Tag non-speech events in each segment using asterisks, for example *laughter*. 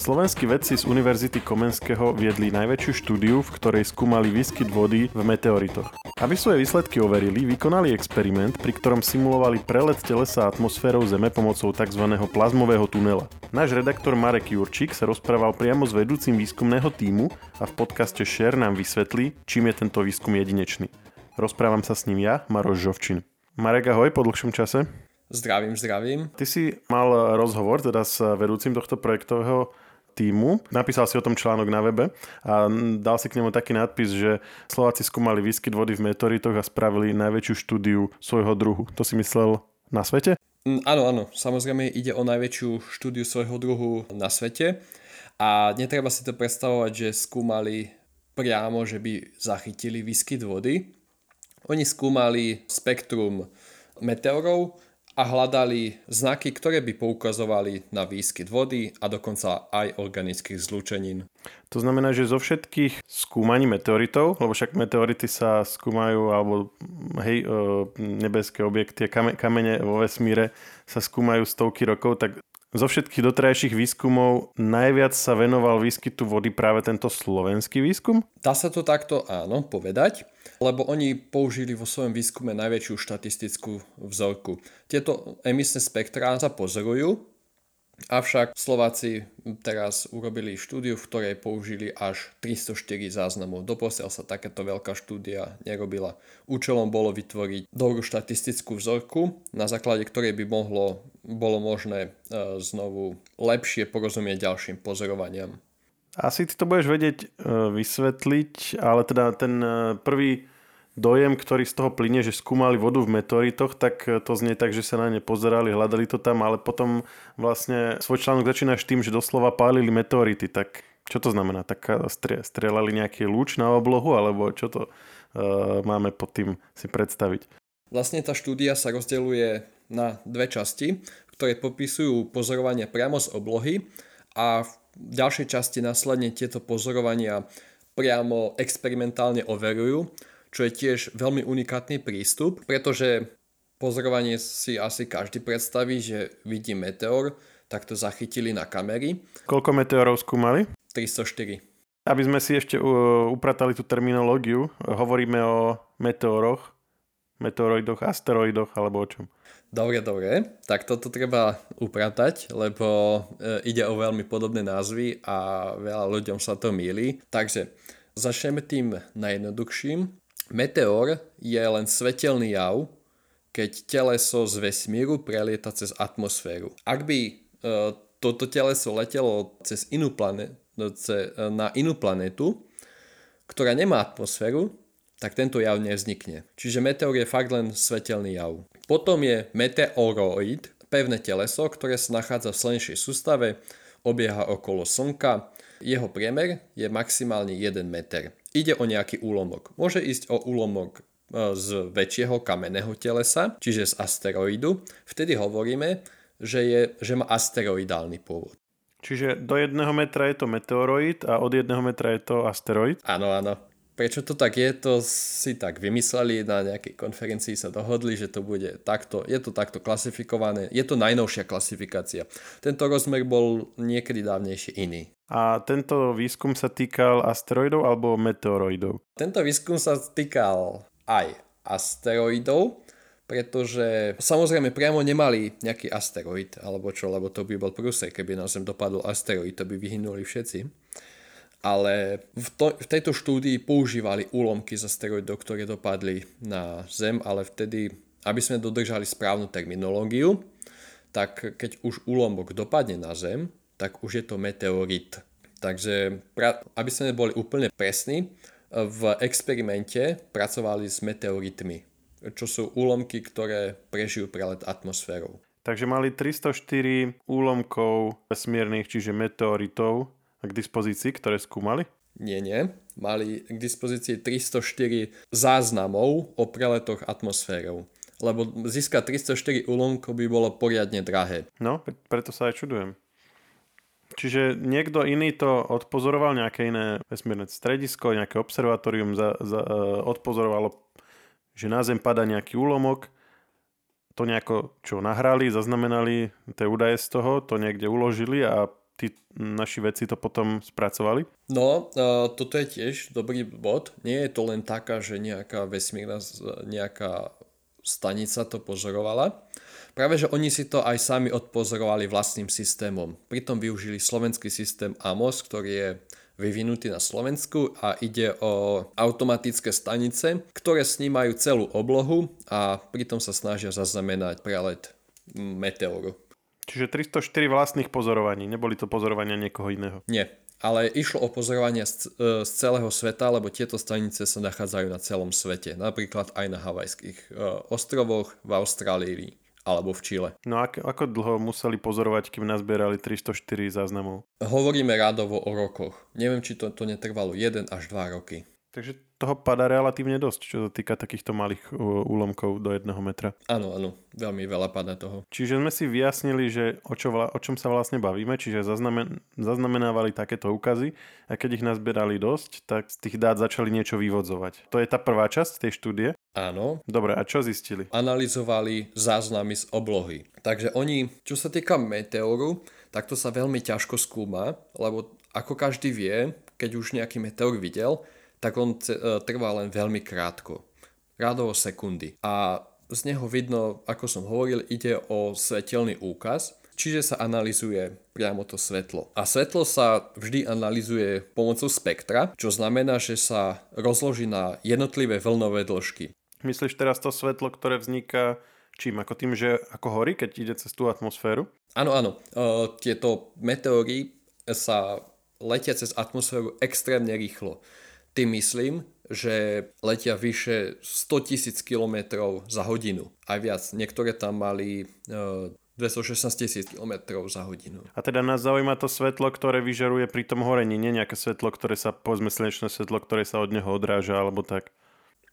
Slovenskí vedci z Univerzity Komenského viedli najväčšiu štúdiu, v ktorej skúmali výskyt vody v meteoritoch. Aby svoje výsledky overili, vykonali experiment, pri ktorom simulovali prelet telesa atmosférou Zeme pomocou tzv. plazmového tunela. Náš redaktor Marek Jurčík sa rozprával priamo s vedúcim výskumného týmu a v podcaste Share nám vysvetlí, čím je tento výskum jedinečný. Rozprávam sa s ním ja, Maroš Žovčin. Marek, ahoj po dlhšom čase. Zdravím, zdravím. Ty si mal rozhovor teda s vedúcim tohto projektového týmu. Napísal si o tom článok na webe a dal si k nemu taký nadpis, že Slováci skúmali výskyt vody v meteoritoch a spravili najväčšiu štúdiu svojho druhu. To si myslel na svete? Mm, áno, áno. Samozrejme ide o najväčšiu štúdiu svojho druhu na svete a netreba si to predstavovať, že skúmali priamo, že by zachytili výskyt vody. Oni skúmali spektrum meteorov, a hľadali znaky, ktoré by poukazovali na výskyt vody a dokonca aj organických zlúčenín. To znamená, že zo všetkých skúmaní meteoritov, lebo však meteority sa skúmajú, alebo hej, e, nebeské objekty, kamene vo vesmíre sa skúmajú stovky rokov, tak zo všetkých dotrajších výskumov najviac sa venoval výskytu vody práve tento slovenský výskum? Dá sa to takto áno povedať, lebo oni použili vo svojom výskume najväčšiu štatistickú vzorku. Tieto emisné spektrá sa pozorujú Avšak Slováci teraz urobili štúdiu, v ktorej použili až 304 záznamov. Doposiaľ sa takáto veľká štúdia nerobila. Účelom bolo vytvoriť dobrú štatistickú vzorku, na základe ktorej by mohlo, bolo možné e, znovu lepšie porozumieť ďalším pozorovaniam. Asi ty to budeš vedieť e, vysvetliť, ale teda ten e, prvý dojem, ktorý z toho plyne, že skúmali vodu v meteoritoch, tak to znie tak, že sa na ne pozerali, hľadali to tam, ale potom vlastne svoj článok začínaš tým, že doslova pálili meteority. Tak čo to znamená? Tak stre, strelali nejaký lúč na oblohu, alebo čo to uh, máme pod tým si predstaviť? Vlastne tá štúdia sa rozdeľuje na dve časti, ktoré popisujú pozorovania priamo z oblohy a v ďalšej časti následne tieto pozorovania priamo experimentálne overujú čo je tiež veľmi unikátny prístup, pretože pozorovanie si asi každý predstaví, že vidí meteor, tak to zachytili na kamery. Koľko meteorov skúmali? 304. Aby sme si ešte upratali tú terminológiu, hovoríme o meteoroch, meteoroidoch, asteroidoch alebo o čom? Dobre, dobre. Tak toto treba upratať, lebo e, ide o veľmi podobné názvy a veľa ľuďom sa to míli. Takže začneme tým najjednoduchším. Meteor je len svetelný jav, keď teleso z vesmíru prelieta cez atmosféru. Ak by e, toto teleso letelo cez inú planetu, e, na inú planetu, ktorá nemá atmosféru, tak tento jav nevznikne. Čiže meteor je fakt len svetelný jav. Potom je meteoroid, pevné teleso, ktoré sa nachádza v slnečnej sústave, obieha okolo Slnka. Jeho priemer je maximálne 1 meter. Ide o nejaký úlomok. Môže ísť o úlomok e, z väčšieho kamenného telesa, čiže z asteroidu. Vtedy hovoríme, že, je, že má asteroidálny pôvod. Čiže do jedného metra je to meteoroid a od jedného metra je to asteroid? Áno, áno. Prečo to tak je, to si tak vymysleli, na nejakej konferencii sa dohodli, že to bude takto, je to takto klasifikované, je to najnovšia klasifikácia. Tento rozmer bol niekedy dávnejšie iný. A tento výskum sa týkal asteroidov alebo meteoroidov? Tento výskum sa týkal aj asteroidov, pretože samozrejme priamo nemali nejaký asteroid, alebo čo, lebo to by bol prúse, keby na Zem dopadol asteroid, to by vyhynuli všetci ale v, to, v tejto štúdii používali úlomky z asteroidov, ktoré dopadli na Zem, ale vtedy, aby sme dodržali správnu terminológiu, tak keď už úlomok dopadne na Zem, tak už je to meteorit. Takže aby sme boli úplne presní, v experimente pracovali s meteoritmi, čo sú úlomky, ktoré prežijú prelet atmosférou. Takže mali 304 úlomkov vesmírnych, čiže meteoritov, k dispozícii, ktoré skúmali? Nie, nie. Mali k dispozícii 304 záznamov o preletoch atmosférou. Lebo získať 304 úlomkov by bolo poriadne drahé. No, preto sa aj čudujem. Čiže niekto iný to odpozoroval, nejaké iné vesmírne stredisko, nejaké observatórium za, za, uh, odpozorovalo, že na Zem pada nejaký úlomok, to nejako čo nahrali, zaznamenali tie údaje z toho, to niekde uložili a tí naši vedci to potom spracovali? No, uh, toto je tiež dobrý bod. Nie je to len taká, že nejaká vesmírna, nejaká stanica to pozorovala. Práve, že oni si to aj sami odpozorovali vlastným systémom. Pritom využili slovenský systém AMOS, ktorý je vyvinutý na Slovensku a ide o automatické stanice, ktoré snímajú celú oblohu a pritom sa snažia zaznamenať prelet meteoru. Čiže 304 vlastných pozorovaní, neboli to pozorovania niekoho iného? Nie, ale išlo o pozorovania z, e, z celého sveta, lebo tieto stanice sa nachádzajú na celom svete, napríklad aj na havajských e, ostrovoch, v Austrálii, alebo v Čile. No ako, ako dlho museli pozorovať, kým nazbierali 304 záznamov? Hovoríme rádovo o rokoch. Neviem, či to, to netrvalo 1 až 2 roky. Takže toho pada relatívne dosť, čo sa týka takýchto malých úlomkov do jedného metra. Áno, áno, veľmi veľa pada toho. Čiže sme si vyjasnili, že o, čo, o čom sa vlastne bavíme, čiže zaznamen, zaznamenávali takéto úkazy a keď ich nazbierali dosť, tak z tých dát začali niečo vyvodzovať. To je tá prvá časť tej štúdie? Áno. Dobre, a čo zistili? Analyzovali záznamy z oblohy. Takže oni, čo sa týka meteoru, tak to sa veľmi ťažko skúma, lebo ako každý vie, keď už nejaký meteor videl, tak on e, trvá len veľmi krátko. Rádovo sekundy. A z neho vidno, ako som hovoril, ide o svetelný úkaz, čiže sa analizuje priamo to svetlo. A svetlo sa vždy analizuje pomocou spektra, čo znamená, že sa rozloží na jednotlivé vlnové dĺžky. Myslíš teraz to svetlo, ktoré vzniká čím? Ako tým, že ako horí, keď ide cez tú atmosféru? Áno, áno. Uh, tieto meteóry sa letia cez atmosféru extrémne rýchlo. Tým myslím, že letia vyše 100 tisíc kilometrov za hodinu. Aj viac. Niektoré tam mali uh, 216 tisíc kilometrov za hodinu. A teda nás zaujíma to svetlo, ktoré vyžaruje pri tom horení, nie nejaké svetlo, ktoré sa, povedzme slnečné svetlo, ktoré sa od neho odráža, alebo tak.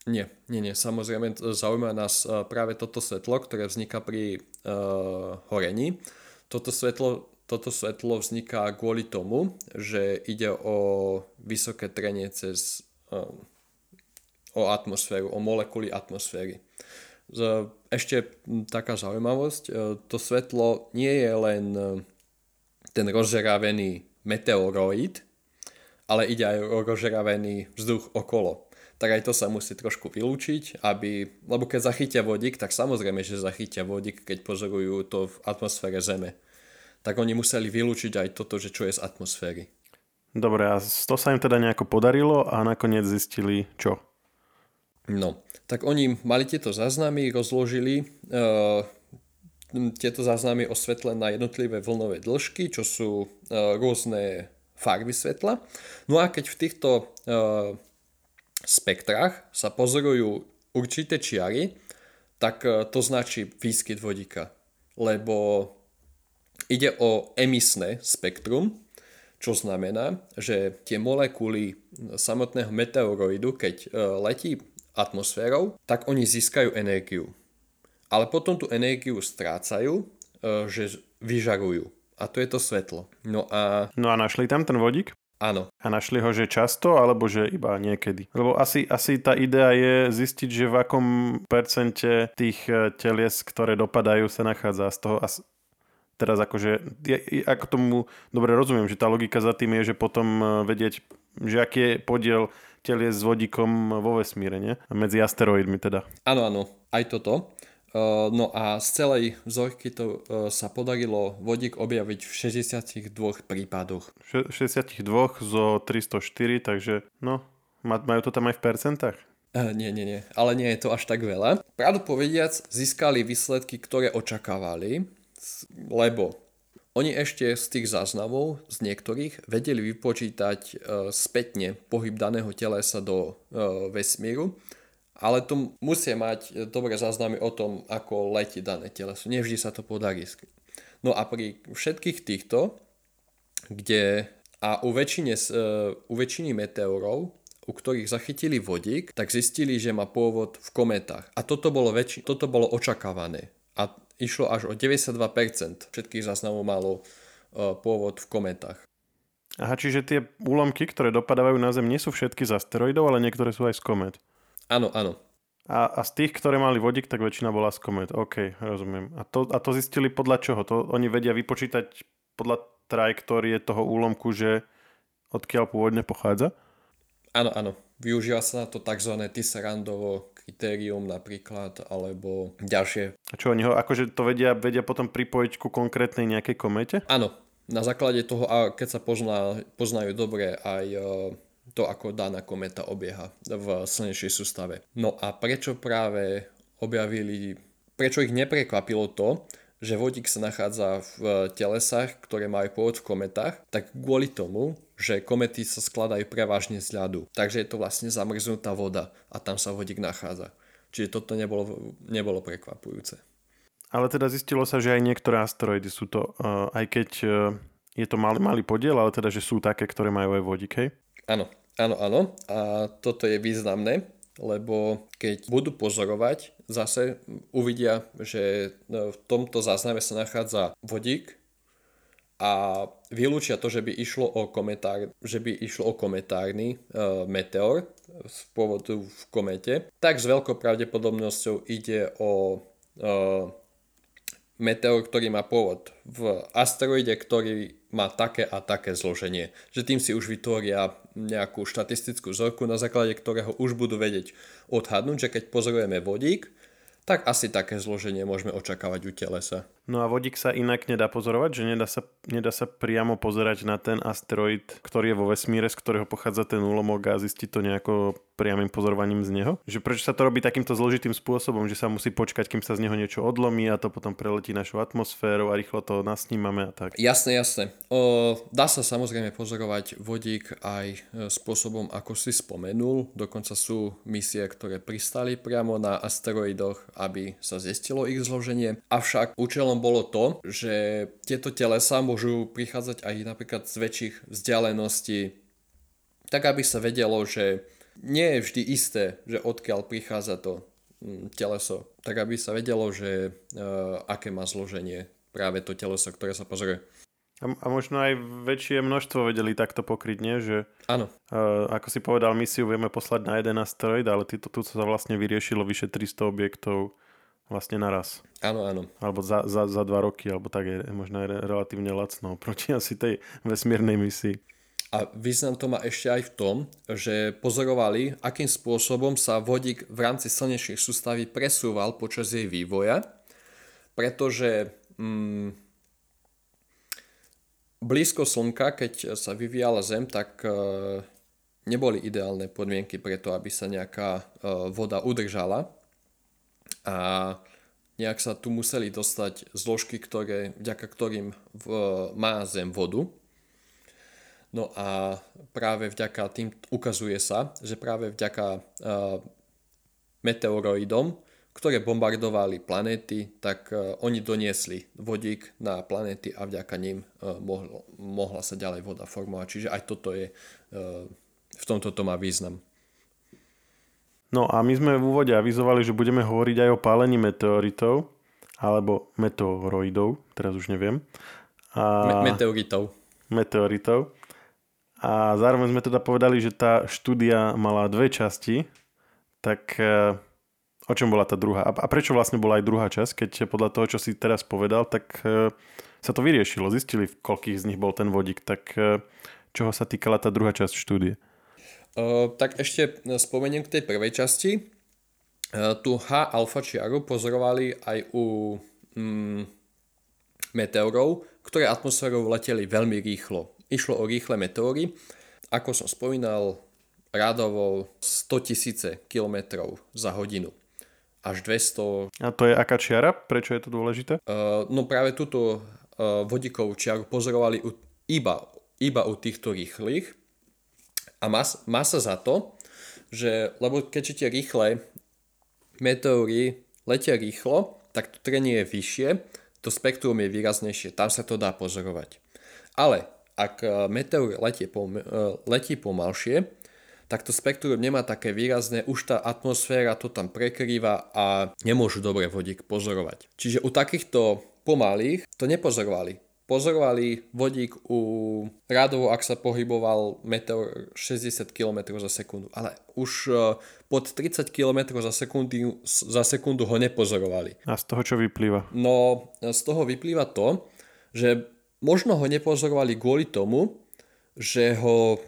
Nie, nie, nie. Samozrejme zaujíma nás e, práve toto svetlo, ktoré vzniká pri uh, horení. Toto svetlo toto svetlo vzniká kvôli tomu, že ide o vysoké trenie cez um, o atmosféru, o molekuly atmosféry. Ešte taká zaujímavosť, e, to svetlo nie je len e, ten rozžeravený meteoroid, ale ide aj o rozžeravený vzduch okolo. Tak aj to sa musí trošku vylúčiť, aby, lebo keď zachytia vodík, tak samozrejme, že zachytia vodík, keď pozorujú to v atmosfére Zeme tak oni museli vylúčiť aj toto, že čo je z atmosféry. Dobre, a to sa im teda nejako podarilo a nakoniec zistili čo? No, tak oni mali tieto záznamy, rozložili uh, tieto záznamy osvetlené na jednotlivé vlnové dĺžky, čo sú uh, rôzne farby svetla. No a keď v týchto uh, spektrách sa pozorujú určité čiary, tak uh, to značí výskyt vodíka. Lebo Ide o emisné spektrum, čo znamená, že tie molekuly samotného meteoroidu, keď e, letí atmosférou, tak oni získajú energiu. Ale potom tú energiu strácajú, e, že vyžarujú. A to je to svetlo. No a... No a našli tam ten vodík? Áno. A našli ho, že často, alebo že iba niekedy? Lebo asi, asi tá idea je zistiť, že v akom percente tých e, telies, ktoré dopadajú, sa nachádza. Z toho teraz akože, ja, ako tomu dobre rozumiem, že tá logika za tým je, že potom e, vedieť, že aký je podiel telie s vodíkom vo vesmíre, nie? Medzi asteroidmi teda. Áno, áno, aj toto. Uh, no a z celej vzorky to uh, sa podarilo vodík objaviť v 62 prípadoch. 62 zo 304, takže no, majú to tam aj v percentách? Nie, nie, nie, ale nie je to až tak veľa. Pravdu povediac, získali výsledky, ktoré očakávali, lebo oni ešte z tých záznamov, z niektorých, vedeli vypočítať e, spätne pohyb daného telesa do e, vesmíru, ale to musia mať dobré záznamy o tom, ako letí dané teleso. Nevždy sa to podarí. No a pri všetkých týchto, kde a u väčšine, e, u väčšiny meteorov, u ktorých zachytili vodík, tak zistili, že má pôvod v kometách. A toto bolo, väčši- toto bolo očakávané. A išlo až o 92% všetkých záznamov malo e, pôvod v kometách. Aha, čiže tie úlomky, ktoré dopadávajú na Zem, nie sú všetky z asteroidov, ale niektoré sú aj z komet. Áno, áno. A, a z tých, ktoré mali vodík, tak väčšina bola z komet. OK, rozumiem. A to, a to zistili podľa čoho? To oni vedia vypočítať podľa trajektórie toho úlomku, že odkiaľ pôvodne pochádza? Áno, áno. Využíva sa na to tzv. Tisserandovo kritérium napríklad, alebo ďalšie. A čo oni ho, akože to vedia, vedia potom pripojiť ku konkrétnej nejakej komete? Áno, na základe toho, a keď sa pozná, poznajú dobre aj e, to, ako daná kometa obieha v slnečnej sústave. No a prečo práve objavili, prečo ich neprekvapilo to, že vodík sa nachádza v telesách, ktoré majú pôvod v kometách, tak kvôli tomu, že komety sa skladajú prevažne z ľadu. Takže je to vlastne zamrznutá voda a tam sa vodík nachádza. Čiže toto nebolo, nebolo prekvapujúce. Ale teda zistilo sa, že aj niektoré asteroidy sú to, uh, aj keď uh, je to malý, malý podiel, ale teda, že sú také, ktoré majú aj vodík, hej? Áno, áno, áno. A toto je významné, lebo keď budú pozorovať, zase uvidia, že no, v tomto zázname sa nachádza vodík a vylúčia to, že by išlo o, kometár, že by išlo o kometárny e, meteor z pôvodu v komete, tak s veľkou pravdepodobnosťou ide o e, meteor, ktorý má pôvod v asteroide, ktorý má také a také zloženie. Že tým si už vytvoria nejakú štatistickú vzorku, na základe ktorého už budú vedieť odhadnúť, že keď pozorujeme vodík, tak asi také zloženie môžeme očakávať u telesa. No a vodík sa inak nedá pozorovať, že nedá sa, nedá sa priamo pozerať na ten asteroid, ktorý je vo vesmíre, z ktorého pochádza ten úlomok a zistiť to nejako priamým pozorovaním z neho? Že prečo sa to robí takýmto zložitým spôsobom, že sa musí počkať, kým sa z neho niečo odlomí a to potom preletí našu atmosféru a rýchlo to nasnímame a tak? Jasné, jasné. O, dá sa samozrejme pozorovať vodík aj e, spôsobom, ako si spomenul. Dokonca sú misie, ktoré pristali priamo na asteroidoch, aby sa zistilo ich zloženie. Avšak účelom bolo to, že tieto telesa môžu prichádzať aj napríklad z väčších vzdialeností, tak aby sa vedelo, že nie je vždy isté, že odkiaľ prichádza to mm, teleso. Tak aby sa vedelo, že uh, aké má zloženie práve to teleso, ktoré sa pozrie. A, a možno aj väčšie množstvo vedeli takto pokryť, nie? Že, Áno. Uh, ako si povedal, misiu vieme poslať na jeden asteroid, ale tu sa vlastne vyriešilo vyše 300 objektov vlastne naraz. Áno, áno. Alebo za, za, za dva roky, alebo tak je možno aj relatívne lacno proti *laughs* asi tej vesmírnej misii. A význam to má ešte aj v tom, že pozorovali, akým spôsobom sa vodík v rámci slnečnej sústavy presúval počas jej vývoja, pretože mm, blízko Slnka, keď sa vyvíjala Zem, tak e, neboli ideálne podmienky preto, aby sa nejaká e, voda udržala. A nejak sa tu museli dostať zložky, ktoré, vďaka ktorým v, má Zem vodu No a práve vďaka tým ukazuje sa, že práve vďaka uh, meteoroidom, ktoré bombardovali planéty, tak uh, oni doniesli vodík na planéty a vďaka ním uh, mohlo, mohla sa ďalej voda formovať. Čiže aj toto je, uh, v tomto to má význam. No a my sme v úvode avizovali, že budeme hovoriť aj o pálení meteoritov, alebo meteoroidov, teraz už neviem. A... Me- meteoritov. Meteoritov. A zároveň sme teda povedali, že tá štúdia mala dve časti, tak e, o čom bola tá druhá? A prečo vlastne bola aj druhá časť, keď podľa toho, čo si teraz povedal, tak e, sa to vyriešilo, zistili, v koľkých z nich bol ten vodík, tak e, čoho sa týkala tá druhá časť štúdie? Tak ešte spomeniem k tej prvej časti. Tu H alfa čiaru pozorovali aj u mm, meteorov, ktoré atmosférou leteli veľmi rýchlo. Išlo o rýchle meteóry. Ako som spomínal, rádovo 100 tisíce kilometrov za hodinu. Až 200... A to je aká čiara? Prečo je to dôležité? Uh, no práve túto uh, vodíkovú čiaru pozorovali u, iba, iba u týchto rýchlych. A má, má sa za to, že lebo keďže tie rýchle meteóry letia rýchlo, tak to trenie je vyššie, to spektrum je výraznejšie, tam sa to dá pozorovať. Ale ak e, meteor letí, pom- e, letí pomalšie, tak to spektrum nemá také výrazné, už tá atmosféra to tam prekrýva a nemôžu dobre vodík pozorovať. Čiže u takýchto pomalých to nepozorovali. Pozorovali vodík u rádovo, ak sa pohyboval meteor 60 km za sekundu, ale už e, pod 30 km za sekundu, za sekundu ho nepozorovali. A z toho čo vyplýva? No, z toho vyplýva to, že možno ho nepozorovali kvôli tomu, že ho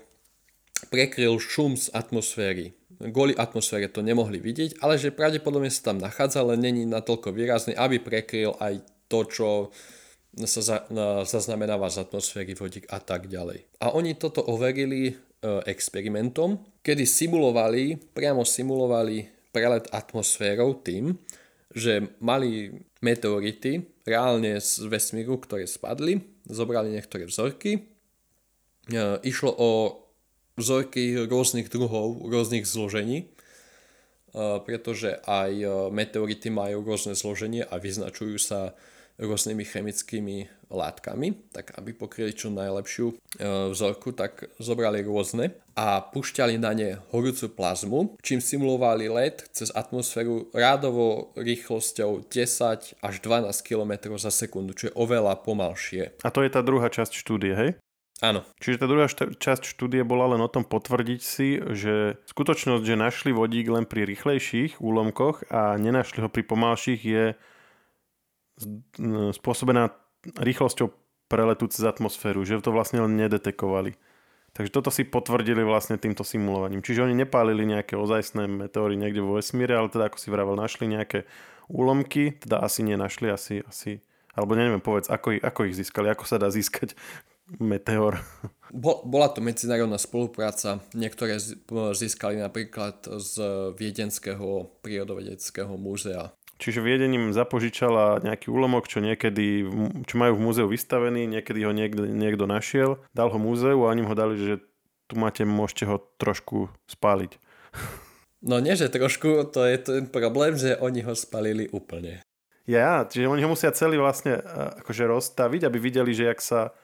prekryl šum z atmosféry. Kvôli atmosfére to nemohli vidieť, ale že pravdepodobne sa tam nachádza, ale není natoľko výrazný, aby prekryl aj to, čo sa za, na, zaznamenáva z atmosféry, vodík a tak ďalej. A oni toto overili e, experimentom, kedy simulovali, priamo simulovali prelet atmosférou tým, že mali meteority reálne z vesmíru, ktoré spadli, zobrali niektoré vzorky. E, išlo o vzorky rôznych druhov, rôznych zložení, e, pretože aj e, meteority majú rôzne zloženie a vyznačujú sa rôznymi chemickými látkami, tak aby pokryli čo najlepšiu e, vzorku, tak zobrali rôzne a pušťali na ne horúcu plazmu, čím simulovali let cez atmosféru rádovo rýchlosťou 10 až 12 km za sekundu, čo je oveľa pomalšie. A to je tá druhá časť štúdie, hej? Áno. Čiže tá druhá šta- časť štúdie bola len o tom potvrdiť si, že skutočnosť, že našli vodík len pri rýchlejších úlomkoch a nenašli ho pri pomalších je spôsobená rýchlosťou preletu cez atmosféru, že to vlastne len nedetekovali. Takže toto si potvrdili vlastne týmto simulovaním. Čiže oni nepálili nejaké ozajstné meteóry niekde vo vesmíre, ale teda ako si vravel, našli nejaké úlomky, teda asi nenašli, asi, asi alebo neviem, povedz, ako ich, ako ich získali, ako sa dá získať meteor. Bola to medzinárodná spolupráca, niektoré získali napríklad z Viedenského prírodovedeckého múzea. Čiže Viedením zapožičala nejaký úlomok, čo niekedy, čo majú v múzeu vystavený, niekedy ho niekto, niekto našiel, dal ho múzeu a oni ho dali, že tu máte, môžete ho trošku spáliť. No nie, že trošku, to je ten problém, že oni ho spalili úplne. Ja, čiže oni ho musia celý vlastne akože rozstaviť, aby videli, že jak sa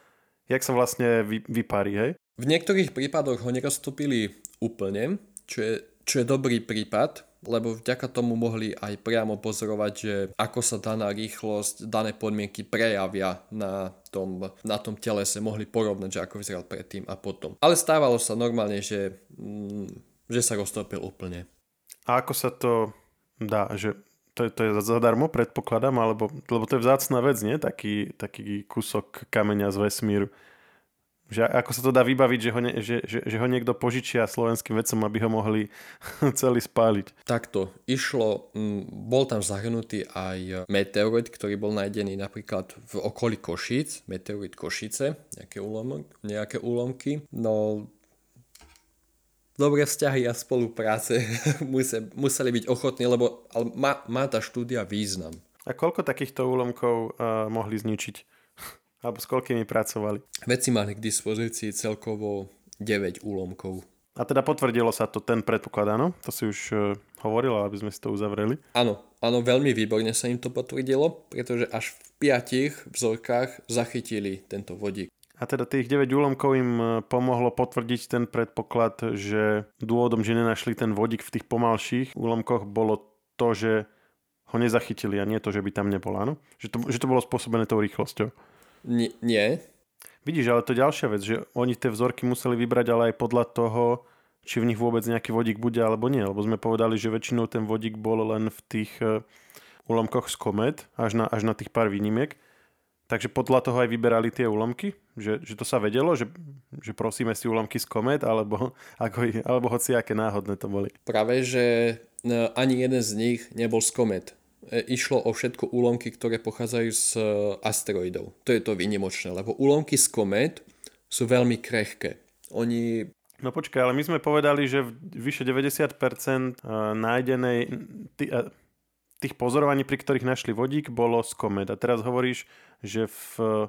jak sa vlastne vy, vyparí, hej? V niektorých prípadoch ho neroztopili úplne, čo je, čo je dobrý prípad, lebo vďaka tomu mohli aj priamo pozorovať, že ako sa daná rýchlosť, dané podmienky prejavia na tom, na tom telese, mohli porovnať, že ako vyzeral predtým a potom. Ale stávalo sa normálne, že, mm, že sa roztopil úplne. A ako sa to dá, že to, to je zadarmo, predpokladám, alebo, lebo to je vzácná vec, nie? Taký, taký kúsok kameňa z vesmíru. Že ako sa to dá vybaviť, že ho, ne, že, že, že ho niekto požičia slovenským vedcom, aby ho mohli *laughs* celý spáliť? Takto. Išlo, bol tam zahrnutý aj meteorit, ktorý bol nájdený napríklad v okolí Košíc, meteorit Košice, nejaké, úlomky, nejaké úlomky. No dobré vzťahy a spolupráce *laughs* museli byť ochotní, lebo ale má, má tá štúdia význam. A koľko takýchto úlomkov uh, mohli zničiť? Alebo s koľkými pracovali? Veci mali k dispozícii celkovo 9 úlomkov. A teda potvrdilo sa to ten predpoklad, áno? To si už uh, hovoril, aby sme si to uzavreli. Áno, áno, veľmi výborne sa im to potvrdilo, pretože až v piatich vzorkách zachytili tento vodík. A teda tých 9 úlomkov im e, pomohlo potvrdiť ten predpoklad, že dôvodom, že nenašli ten vodík v tých pomalších úlomkoch bolo to, že ho nezachytili a nie to, že by tam nebol, áno? Že to, že to bolo spôsobené tou rýchlosťou. Nie. nie. Vidíš, ale to je ďalšia vec, že oni tie vzorky museli vybrať ale aj podľa toho, či v nich vôbec nejaký vodík bude alebo nie, lebo sme povedali, že väčšinou ten vodík bol len v tých e, úlomkoch z komet, až na, až na tých pár výnimiek. Takže podľa toho aj vyberali tie úlomky? Že, že to sa vedelo, že, že prosíme si úlomky z komet, alebo, *laughs* ako, alebo hoci aké náhodné to boli? Práve, že no, ani jeden z nich nebol z komet. E, išlo o všetko úlomky, ktoré pochádzajú z e, asteroidov. To je to výnimočné, lebo úlomky z komet sú veľmi krehké. Oni No počkaj, ale my sme povedali, že vyše 90% e, nájdenej, tých pozorovaní, pri ktorých našli vodík, bolo z komet. A teraz hovoríš, že v,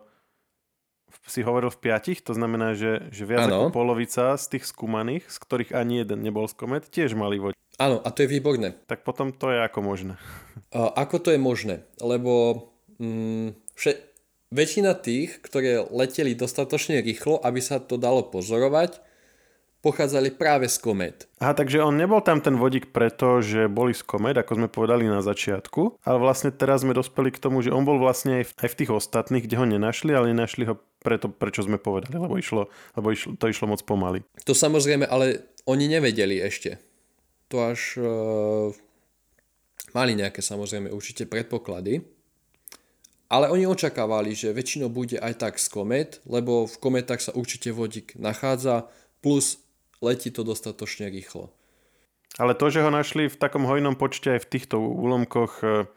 v, si hovoril v piatich, to znamená, že, že viac ano. ako polovica z tých skúmaných, z ktorých ani jeden nebol z komet, tiež mali vodík. Áno, a to je výborné. Tak potom to je ako možné. *laughs* A ako to je možné? Lebo mm, vše, väčšina tých, ktoré leteli dostatočne rýchlo, aby sa to dalo pozorovať, pochádzali práve z komet. Aha, takže on nebol tam ten vodík preto, že boli z komet, ako sme povedali na začiatku, ale vlastne teraz sme dospeli k tomu, že on bol vlastne aj v, aj v tých ostatných, kde ho nenašli, ale nenašli ho preto, prečo sme povedali, lebo, išlo, lebo išlo, to išlo moc pomaly. To samozrejme, ale oni nevedeli ešte. To až uh, mali nejaké samozrejme určite predpoklady, Ale oni očakávali, že väčšinou bude aj tak z komet, lebo v kometách sa určite vodík nachádza, plus letí to dostatočne rýchlo. Ale to, že ho našli v takom hojnom počte aj v týchto úlomkoch, e,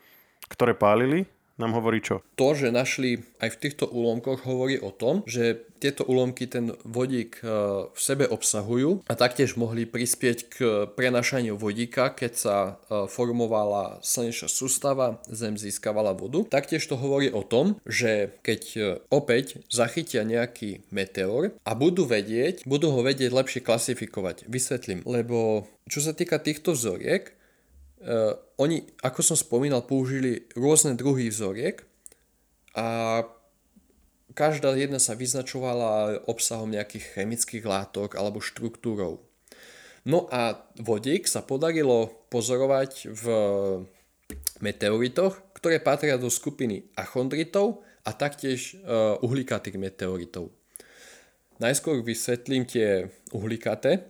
ktoré pálili, nám hovorí čo? To, že našli aj v týchto úlomkoch, hovorí o tom, že tieto úlomky ten vodík e, v sebe obsahujú a taktiež mohli prispieť k prenašaniu vodíka, keď sa e, formovala slnečná sústava, Zem získavala vodu. Taktiež to hovorí o tom, že keď e, opäť zachytia nejaký meteor a budú vedieť, budú ho vedieť lepšie klasifikovať. Vysvetlím, lebo čo sa týka týchto vzoriek, oni, ako som spomínal, použili rôzne druhy vzoriek a každá jedna sa vyznačovala obsahom nejakých chemických látok alebo štruktúrou. No a vodík sa podarilo pozorovať v meteoritoch, ktoré patria do skupiny achondritov a taktiež uh, uhlikatých meteoritov. Najskôr vysvetlím tie uhlikaté.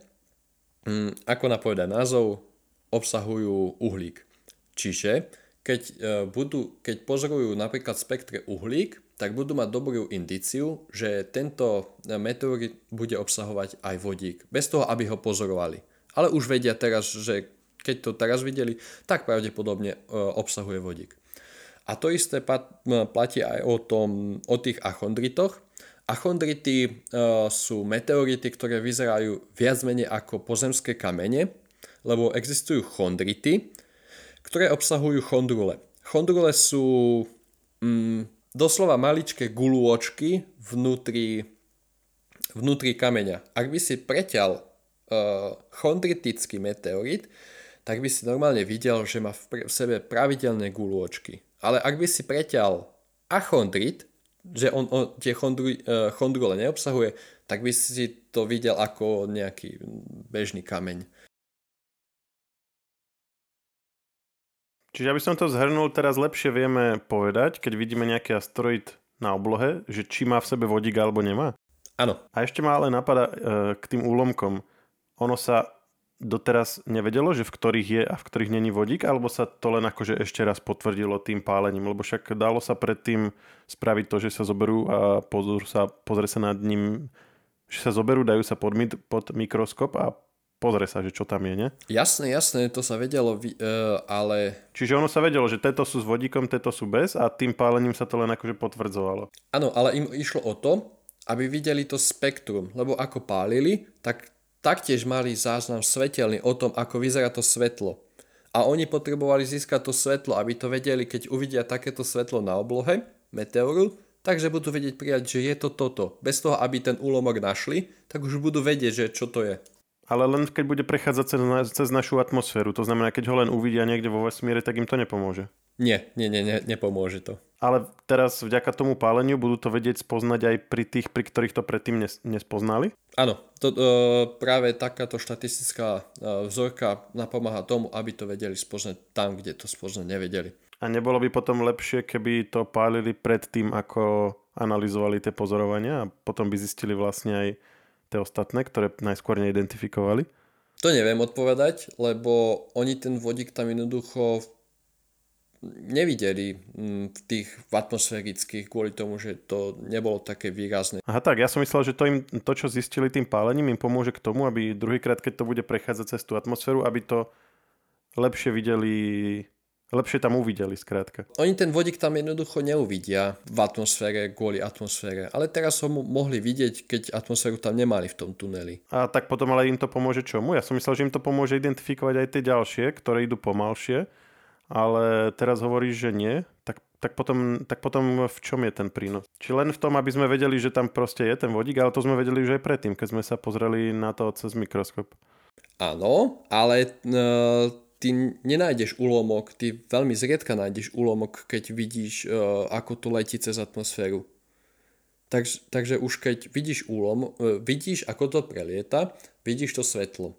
Um, ako napovedá názov, obsahujú uhlík. Čiže keď, e, budú, keď pozorujú napríklad spektre uhlík, tak budú mať dobrú indíciu, že tento meteorit bude obsahovať aj vodík, bez toho, aby ho pozorovali. Ale už vedia teraz, že keď to teraz videli, tak pravdepodobne e, obsahuje vodík. A to isté platí aj o, tom, o tých achondritoch. Achondrity e, sú meteority, ktoré vyzerajú viac menej ako pozemské kamene, lebo existujú chondrity, ktoré obsahujú chondrule. Chondrule sú mm, doslova maličké gulôčky vnútri, vnútri kameňa. Ak by si preťal uh, chondritický meteorit, tak by si normálne videl, že má v, pre, v sebe pravidelné gulôčky. Ale ak by si preťal achondrit, že on, on tie chondru, uh, chondrule neobsahuje, tak by si to videl ako nejaký bežný kameň. Čiže aby som to zhrnul, teraz lepšie vieme povedať, keď vidíme nejaký asteroid na oblohe, že či má v sebe vodík alebo nemá? Áno. A ešte ma ale napadá e, k tým úlomkom. Ono sa doteraz nevedelo, že v ktorých je a v ktorých není vodík, alebo sa to len akože ešte raz potvrdilo tým pálením, lebo však dalo sa predtým spraviť to, že sa zoberú a pozor sa, pozrie sa nad ním, že sa zoberú, dajú sa pod, pod mikroskop a pozrie sa, že čo tam je, ne? Jasné, jasné, to sa vedelo, uh, ale... Čiže ono sa vedelo, že tieto sú s vodíkom, tieto sú bez a tým pálením sa to len akože potvrdzovalo. Áno, ale im išlo o to, aby videli to spektrum, lebo ako pálili, tak taktiež mali záznam svetelný o tom, ako vyzerá to svetlo. A oni potrebovali získať to svetlo, aby to vedeli, keď uvidia takéto svetlo na oblohe, meteoru, takže budú vedieť prijať, že je to toto. Bez toho, aby ten úlomok našli, tak už budú vedieť, že čo to je ale len keď bude prechádzať cez, cez našu atmosféru. To znamená, keď ho len uvidia niekde vo vesmíre, tak im to nepomôže. Nie, nie, nie, nie nepomôže to. Ale teraz vďaka tomu páleniu budú to vedieť spoznať aj pri tých, pri ktorých to predtým nes, nespoznali? Áno, to, uh, práve takáto štatistická uh, vzorka napomáha tomu, aby to vedeli spoznať tam, kde to spoznať nevedeli. A nebolo by potom lepšie, keby to pálili pred tým, ako analyzovali tie pozorovania a potom by zistili vlastne aj tie ostatné, ktoré najskôr neidentifikovali? To neviem odpovedať, lebo oni ten vodík tam jednoducho nevideli mm, v tých atmosférických kvôli tomu, že to nebolo také výrazné. Aha tak, ja som myslel, že to, im, to čo zistili tým pálením im pomôže k tomu, aby druhýkrát, keď to bude prechádzať cez tú atmosféru, aby to lepšie videli lepšie tam uvideli, skrátka. Oni ten vodík tam jednoducho neuvidia v atmosfére kvôli atmosfére, ale teraz ho mohli vidieť, keď atmosféru tam nemali v tom tuneli. A tak potom ale im to pomôže čomu? Ja som myslel, že im to pomôže identifikovať aj tie ďalšie, ktoré idú pomalšie, ale teraz hovoríš, že nie, tak, tak, potom, tak potom v čom je ten prínos? Či len v tom, aby sme vedeli, že tam proste je ten vodík, ale to sme vedeli už aj predtým, keď sme sa pozreli na to cez mikroskop. Áno, ale uh ty nenájdeš úlomok, ty veľmi zriedka nájdeš úlomok, keď vidíš, uh, ako to letí cez atmosféru. Takže, takže už keď vidíš úlom, uh, vidíš, ako to prelieta, vidíš to svetlo.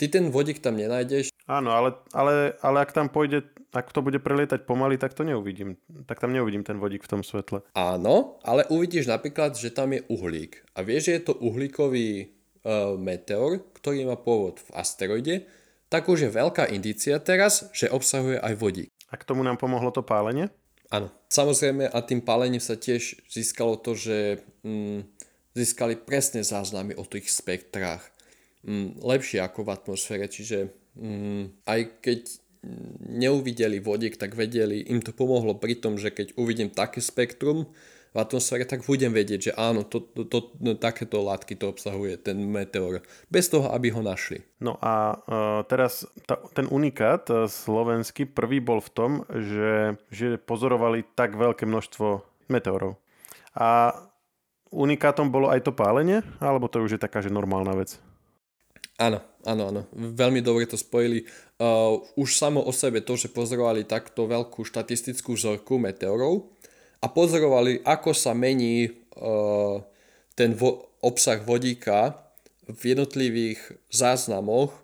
Ty ten vodík tam nenájdeš. Áno, ale, ale, ale ak tam pôjde, ak to bude prelietať pomaly, tak to neuvidím. Tak tam neuvidím ten vodík v tom svetle. Áno, ale uvidíš napríklad, že tam je uhlík. A vieš, že je to uhlíkový uh, meteor, ktorý má pôvod v asteroide, tak už je veľká indícia teraz, že obsahuje aj vodík. A k tomu nám pomohlo to pálenie? Áno. Samozrejme a tým pálením sa tiež získalo to, že mm, získali presné záznamy o tých spektrách. Mm, lepšie ako v atmosfére, čiže mm, aj keď neuvideli vodík, tak vedeli, im to pomohlo pri tom, že keď uvidím také spektrum, v atmosfére, tak budem vedieť, že áno, to, to, to, no, takéto látky to obsahuje ten meteor, bez toho, aby ho našli. No a uh, teraz ta, ten unikát uh, slovenský prvý bol v tom, že, že pozorovali tak veľké množstvo meteorov. A unikátom bolo aj to pálenie, alebo to už je taká, že normálna vec? Áno, áno, áno. Veľmi dobre to spojili. Uh, už samo o sebe to, že pozorovali takto veľkú štatistickú vzorku meteorov, a pozorovali, ako sa mení uh, ten obsah vodíka v jednotlivých záznamoch,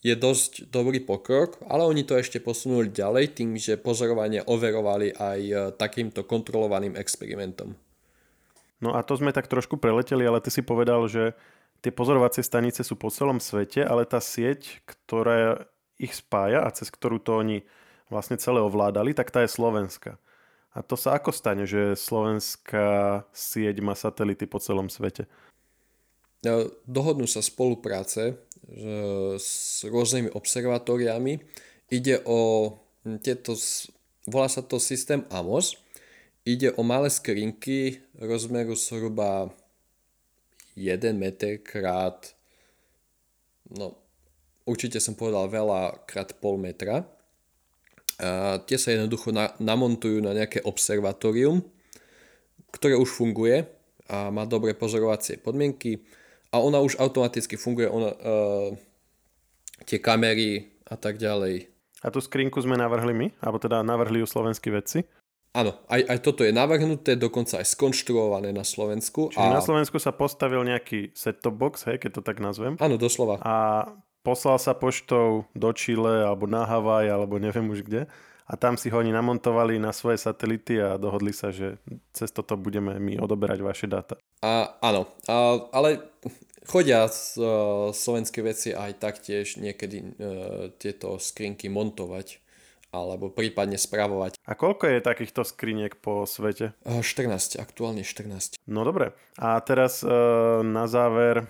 je dosť dobrý pokrok, ale oni to ešte posunuli ďalej tým, že pozorovanie overovali aj uh, takýmto kontrolovaným experimentom. No a to sme tak trošku preleteli, ale ty si povedal, že tie pozorovacie stanice sú po celom svete, ale tá sieť, ktorá ich spája a cez ktorú to oni vlastne celé ovládali, tak tá je slovenská. A to sa ako stane, že slovenská sieť má satelity po celom svete? Dohodnú sa spolupráce s rôznymi observatóriami. Ide o tieto, volá sa to systém AMOS. Ide o malé skrinky rozmeru zhruba 1 meter krát, no určite som povedal veľa krát pol metra a tie sa jednoducho na, namontujú na nejaké observatórium, ktoré už funguje a má dobré pozorovacie podmienky a ona už automaticky funguje, ona, uh, tie kamery a tak ďalej. A tú skrinku sme navrhli my? Alebo teda navrhli ju slovenskí vedci? Áno, aj, aj toto je navrhnuté, dokonca aj skonštruované na Slovensku. Čiže a... na Slovensku sa postavil nejaký set-top box, hej, keď to tak nazvem. Áno, doslova. A poslal sa poštou do Chile alebo na Havaj alebo neviem už kde a tam si ho oni namontovali na svoje satelity a dohodli sa, že cez toto budeme my odoberať vaše dáta. A, áno, a, ale chodia z, uh, slovenské veci aj taktiež niekedy uh, tieto skrinky montovať alebo prípadne spravovať. A koľko je takýchto skriniek po svete? 14, aktuálne 14. No dobre. A teraz uh, na záver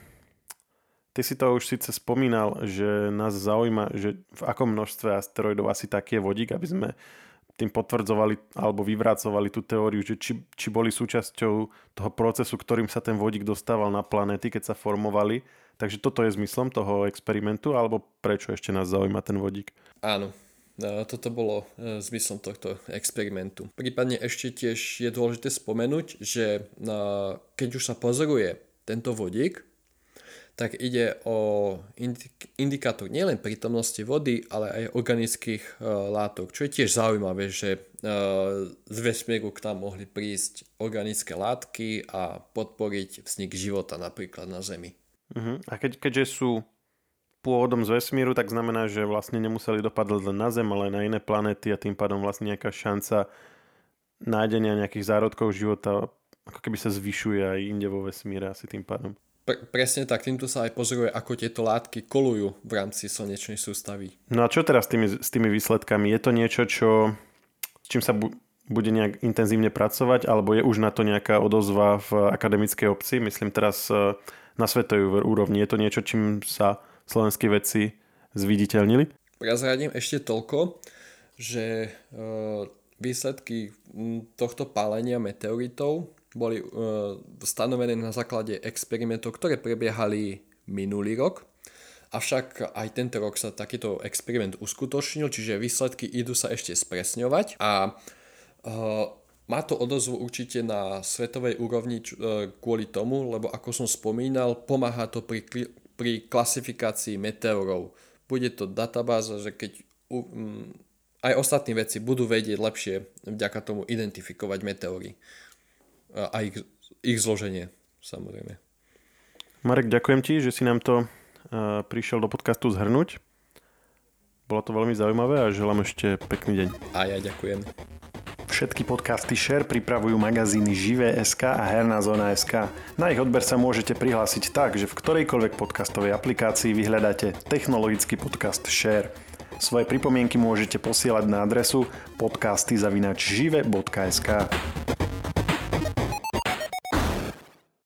Ty si to už síce spomínal, že nás zaujíma, že v akom množstve asteroidov asi taký je vodík, aby sme tým potvrdzovali alebo vyvracovali tú teóriu, že či, či boli súčasťou toho procesu, ktorým sa ten vodík dostával na planéty, keď sa formovali. Takže toto je zmyslom toho experimentu, alebo prečo ešte nás zaujíma ten vodík? Áno, toto bolo e, zmyslom tohto experimentu. Prípadne ešte tiež je dôležité spomenúť, že e, keď už sa pozoruje tento vodík, tak ide o indikátor nielen prítomnosti vody, ale aj organických uh, látok, čo je tiež zaujímavé, že uh, z vesmíru k nám mohli prísť organické látky a podporiť vznik života napríklad na Zemi. Uh-huh. A keď, keďže sú pôvodom z vesmíru, tak znamená, že vlastne nemuseli dopadať len na Zem, ale na iné planéty a tým pádom vlastne nejaká šanca nájdenia nejakých zárodkov života ako keby sa zvyšuje aj inde vo vesmíre asi tým pádom. Pre, presne tak, týmto sa aj pozoruje, ako tieto látky kolujú v rámci slnečnej sústavy. No a čo teraz s tými, s tými výsledkami? Je to niečo, čo, s čím sa bu- bude nejak intenzívne pracovať, alebo je už na to nejaká odozva v akademickej obci? Myslím teraz e, na svetovej úrovni. Je to niečo, čím sa slovenskí vedci zviditeľnili? Prezradím ešte toľko, že e, výsledky tohto pálenia meteoritov boli uh, stanovené na základe experimentov, ktoré prebiehali minulý rok. Avšak aj tento rok sa takýto experiment uskutočnil, čiže výsledky idú sa ešte spresňovať a uh, má to odozvu určite na svetovej úrovni uh, kvôli tomu, lebo ako som spomínal, pomáha to pri, pri klasifikácii meteorov. Bude to databáza, že keď um, aj ostatní veci budú vedieť lepšie vďaka tomu identifikovať meteóry a ich, ich zloženie, samozrejme. Marek, ďakujem ti, že si nám to uh, prišiel do podcastu zhrnúť. Bolo to veľmi zaujímavé a želám ešte pekný deň. A ja ďakujem. Všetky podcasty Share pripravujú magazíny Živé.sk a Herná zóna.sk. Na ich odber sa môžete prihlásiť tak, že v ktorejkoľvek podcastovej aplikácii vyhľadáte technologický podcast Share. Svoje pripomienky môžete posielať na adresu podcasty.žive.sk.